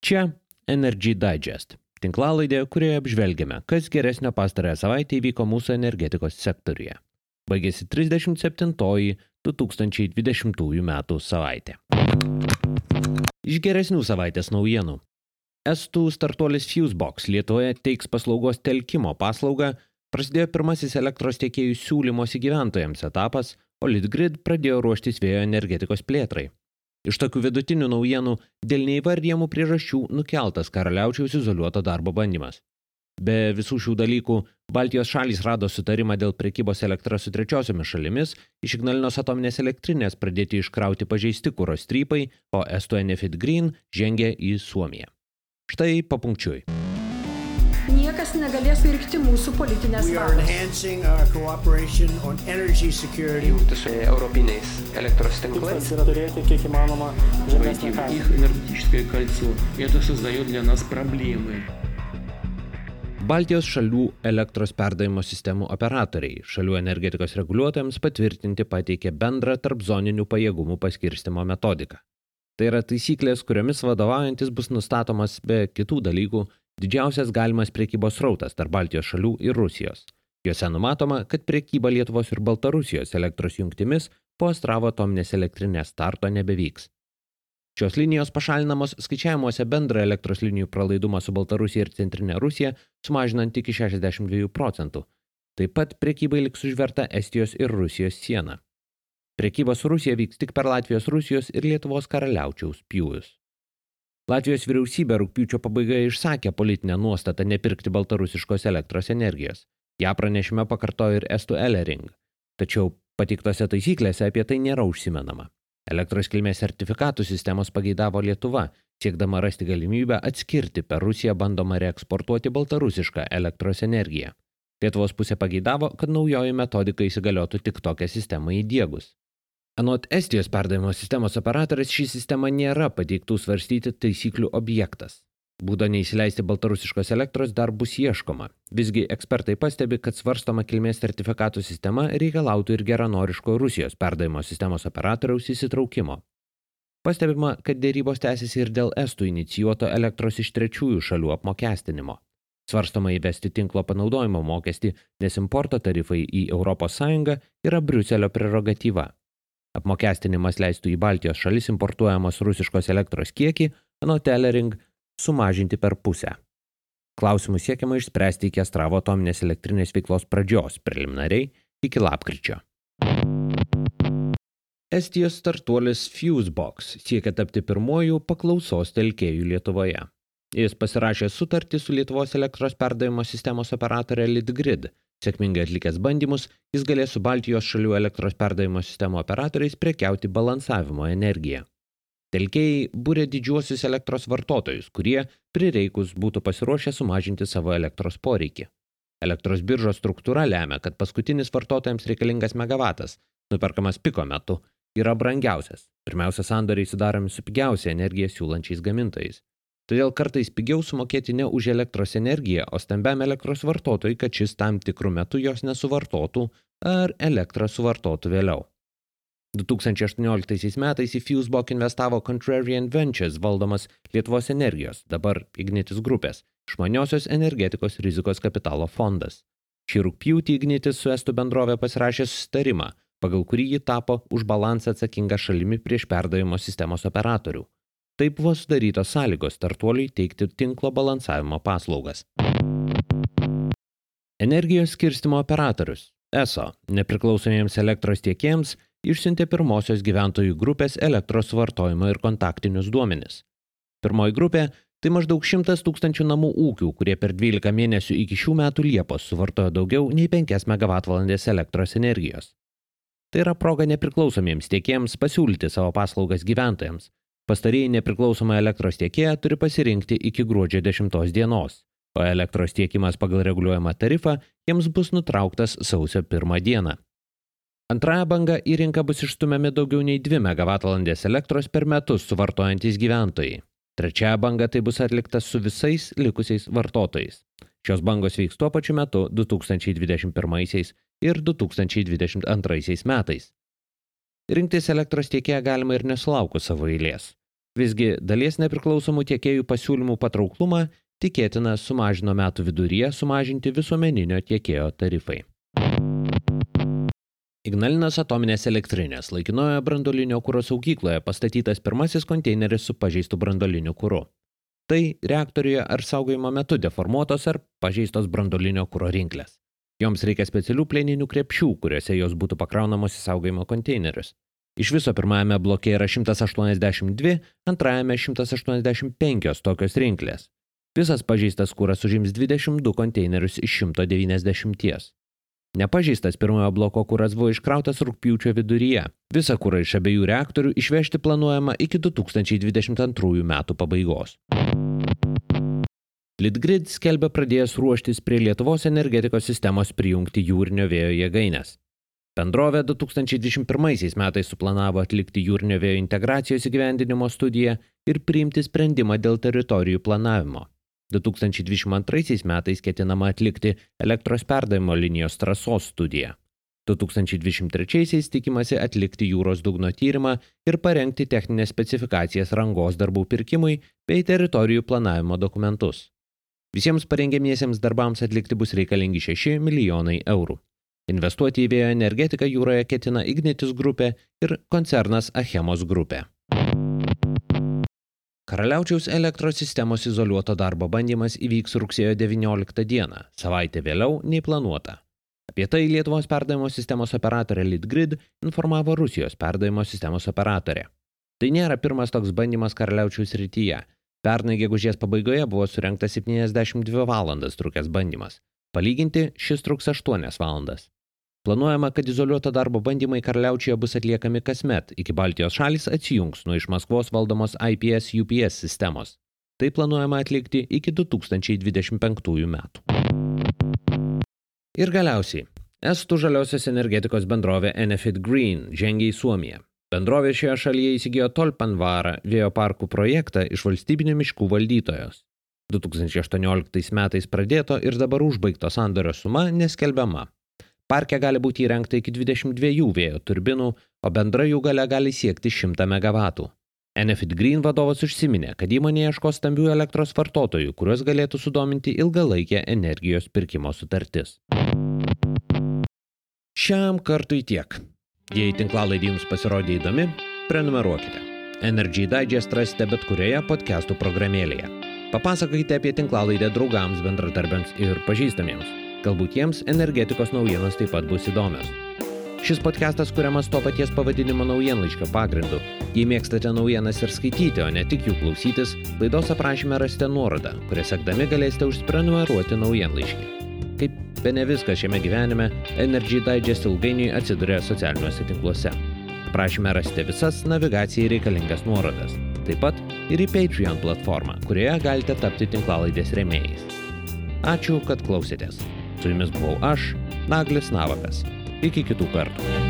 Čia Energy Digest - tinklalaidė, kurioje apžvelgiame, kas geresnio pastarąją savaitę įvyko mūsų energetikos sektoriuje. Baigėsi 37-oji 2020 m. savaitė. Iš geresnių savaitės naujienų. Estų startuolis Fusebox Lietuvoje teiks paslaugos telkimo paslaugą, prasidėjo pirmasis elektros tiekėjų siūlymos į gyventojams etapas, o Litgrid pradėjo ruoštis vėjo energetikos plėtrai. Iš tokių vidutinių naujienų dėl neįvardyjamų priežasčių nukeltas karaliaučiaus izoliuoto darbo bandymas. Be visų šių dalykų, Baltijos šalys rado sutarimą dėl prekybos elektra su trečiosiomis šalimis, iš Ignalinos atominės elektrinės pradėti iškrauti pažeisti kūro strypai, o Esto Enefit Green žengė į Suomiją. Štai papunkčiui Niekas negalės virkti mūsų politinės valios. Jungtis su europiniais elektros tinklais. Yra turėti kiek įmanoma žemesnį kainą. Baltijos šalių elektros perdavimo sistemų operatoriai šalių energetikos reguliuotojams patvirtinti pateikė bendrą tarpzoninių pajėgumų paskirstimo metodiką. Tai yra taisyklės, kuriomis vadovaujantis bus nustatomas be kitų dalykų didžiausias galimas priekybos srautas tarp Baltijos šalių ir Rusijos. Juose numatoma, kad priekyba Lietuvos ir Baltarusijos elektros jungtimis po Astravo atominės elektrinės starto nebevyks. Šios linijos pašalinamos skaičiavimuose bendrą elektros linijų pralaidumą su Baltarusija ir Centrinė Rusija, sumažinant iki 62 procentų. Taip pat priekybai liks užverta Estijos ir Rusijos siena. Priekyba su Rusija vyks tik per Latvijos, Rusijos ir Lietuvos karaliaučiaus pjūvius. Latvijos vyriausybė rūpiučio pabaigoje išsakė politinę nuostatą nepirkti baltarusiškos elektros energijos. Ja pranešime pakartojo ir Estų Elering. Tačiau patiktose taisyklėse apie tai nėra užsimenama. Elektros kilmės sertifikatų sistemos pageidavo Lietuva, siekdama rasti galimybę atskirti per Rusiją bandomą reeksportuoti baltarusišką elektros energiją. Lietuvos pusė pageidavo, kad naujoji metodika įsigaliotų tik tokią sistemą įdėgus. Anot Estijos perdavimo sistemos operatorės ši sistema nėra pateiktų svarstyti taisyklių objektas. Būdo neįsileisti baltarusiškos elektros dar bus ieškoma. Visgi ekspertai pastebi, kad svarstoma kilmės sertifikatų sistema reikalautų ir geranoriško Rusijos perdavimo sistemos operatoriaus įsitraukimo. Pastebima, kad dėrybos tęsiasi ir dėl estų inicijuoto elektros iš trečiųjų šalių apmokestinimo. Svarstoma įvesti tinklo panaudojimo mokestį, nes importo tarifai į ES yra Briuselio prerogatyva. Apmokestinimas leistų į Baltijos šalis importuojamos rusiškos elektros kiekį, anot Telering, sumažinti per pusę. Klausimus siekiama išspręsti iki Astravo atominės elektrinės veiklos pradžios, preliminariai iki lapkričio. Estijos startuolis Fusebox siekia tapti pirmojų paklausos telkėjų Lietuvoje. Jis pasirašė sutartį su Lietuvos elektros perdavimo sistemos operatorė Litgrid Sėkmingai atlikęs bandymus, jis galės su Baltijos šalių elektros perdavimo sistemo operatoriais prekiauti balansavimo energiją. Telkėjai būrė didžiuosius elektros vartotojus, kurie prireikus būtų pasiruošę sumažinti savo elektros poreikį. Elektros biržos struktūra lemia, kad paskutinis vartotojams reikalingas megavatas, nuperkamas piko metu, yra brangiausias. Pirmiausia, sandoriai sudaromi su pigiausia energija siūlančiais gamintojais. Todėl kartais pigiau sumokėti ne už elektros energiją, o stambiam elektros vartotojui, kad šis tam tikrų metų jos nesuvartotų ar elektrą suvartotų vėliau. 2018 metais į Fusebox investavo Contrarian Ventures valdomas Lietuvos energijos, dabar Ignitis grupės, išmaniosios energetikos rizikos kapitalo fondas. Šį rūpjūtį Ignitis su Estų bendrovė pasirašė susitarimą, pagal kurį ji tapo už balansą atsakinga šalimi prieš perdavimo sistemos operatorių. Taip buvo sudarytos sąlygos startuoliui teikti tinklo balansavimo paslaugas. Energijos skirstimo operatorius ESO nepriklausomiems elektros tiekėjams išsiuntė pirmosios gyventojų grupės elektros vartojimo ir kontaktinius duomenis. Pirmoji grupė - tai maždaug 100 tūkstančių namų ūkių, kurie per 12 mėnesių iki šių metų Liepos suvartojo daugiau nei 5 MWh elektros energijos. Tai yra proga nepriklausomiems tiekėjams pasiūlyti savo paslaugas gyventojams, Pastarieji nepriklausomą elektros tiekėją turi pasirinkti iki gruodžio 10 dienos, o elektros tiekimas pagal reguliuojamą tarifą jiems bus nutrauktas sausio 1 dieną. Antrąją bangą į rinką bus išstumiami daugiau nei 2 MWh elektros per metus suvartojantis gyventojai. Trečiąją bangą tai bus atliktas su visais likusiais vartotojais. Šios bangos vyks tuo pačiu metu 2021 ir 2022 metais. Rinktis elektros tiekėją galima ir nesulaukus savo eilės. Visgi dalies nepriklausomų tiekėjų pasiūlymų patrauklumą tikėtina sumažino metų viduryje sumažinti visuomeninio tiekėjo tarifai. Ignalinos atominės elektrinės laikinoje brandolinio kūro saugykloje pastatytas pirmasis konteineris su pažeistu brandoliniu kūru. Tai reaktoriuje ar saugojimo metu deformuotos ar pažeistos brandolinio kūro rinklės. Joms reikia specialių plieninių krepšių, kuriuose jos būtų pakraunamos į saugojimo konteinerius. Iš viso pirmajame bloke yra 182, antrajame 185 tokios rinklės. Visas pažeistas kūras užims 22 konteinerius iš 190. Nepažeistas pirmojo bloko kūras buvo iškrautas rūpjūčio viduryje. Visą kūrą iš abiejų reaktorių išvežti planuojama iki 2022 metų pabaigos. Litgrid skelbia pradėjęs ruoštis prie Lietuvos energetikos sistemos prijungti jūrinio vėjo jėgainės. Bendrovė 2021 metais suplanavo atlikti jūrinio vėjo integracijos įgyvendinimo studiją ir priimti sprendimą dėl teritorijų planavimo. 2022 metais ketinama atlikti elektros perdavimo linijos trasos studiją. 2023 tikimasi atlikti jūros dugno tyrimą ir parengti techninės specifikacijas rangos darbų pirkimui bei teritorijų planavimo dokumentus. Visiems parengiamiesiems darbams atlikti bus reikalingi 6 milijonai eurų. Investuoti į vėjo energetiką jūroje ketina Ignitis grupė ir koncernas Achemos grupė. Karaliaučiaus elektros sistemos izoliuoto darbo bandymas įvyks rugsėjo 19 dieną, savaitę vėliau nei planuota. Apie tai Lietuvos perdavimo sistemos operatorė Litgrid informavo Rusijos perdavimo sistemos operatorė. Tai nėra pirmas toks bandymas Karaliaučiaus rytyje. Pernai gegužės pabaigoje buvo surinktas 72 valandas trukęs bandymas. Palyginti, šis truks 8 valandas. Planuojama, kad izoliuoto darbo bandymai Karaliaučiuje bus atliekami kasmet, iki Baltijos šalis atsijungs nuo iš Maskvos valdomos IPS UPS sistemos. Tai planuojama atlikti iki 2025 metų. Ir galiausiai, Estų žaliosios energetikos bendrovė Enefit Green žengia į Suomiją. Bendrovė šioje šalyje įsigijo Tolpanvarą vėjo parkų projektą iš valstybinių miškų valdytojos. 2018 metais pradėto ir dabar užbaigto sandorio suma neskelbiama. Parke gali būti įrengta iki 22 vėjo turbinų, o bendra jų gale gali siekti 100 MW. Enefit Green vadovas užsiminė, kad įmonė ieško stambių elektros vartotojų, kuriuos galėtų sudominti ilgalaikė energijos pirkimo sutartis. Šiam kartui tiek. Jei tinklalaidė jums pasirodė įdomi, prenumeruokite. Energy Digest rasite bet kurioje podcastų programėlėje. Papasakokite apie tinklalaidę draugams, bendradarbiams ir pažįstamiems. Galbūt jiems energetikos naujienos taip pat bus įdomios. Šis podcastas kuriamas to paties pavadinimo naujienlaiškio pagrindu. Jei mėgstate naujienas ir skaityti, o ne tik jų klausytis, laidos aprašyme rasite nuorodą, kurią sekdami galėsite užsprenumeruoti naujienlaiškį. Kaip be ne viskas šiame gyvenime, Energy Digest ilgainiui atsiduria socialiniuose tinkluose. Prašymę rasite visas navigacijai reikalingas nuorodas. Taip pat ir į Patreon platformą, kurioje galite tapti tinklalaidės remėjais. Ačiū, kad klausėtės. Su jumis buvau aš, Naglis Navakas. Iki kitų kartų.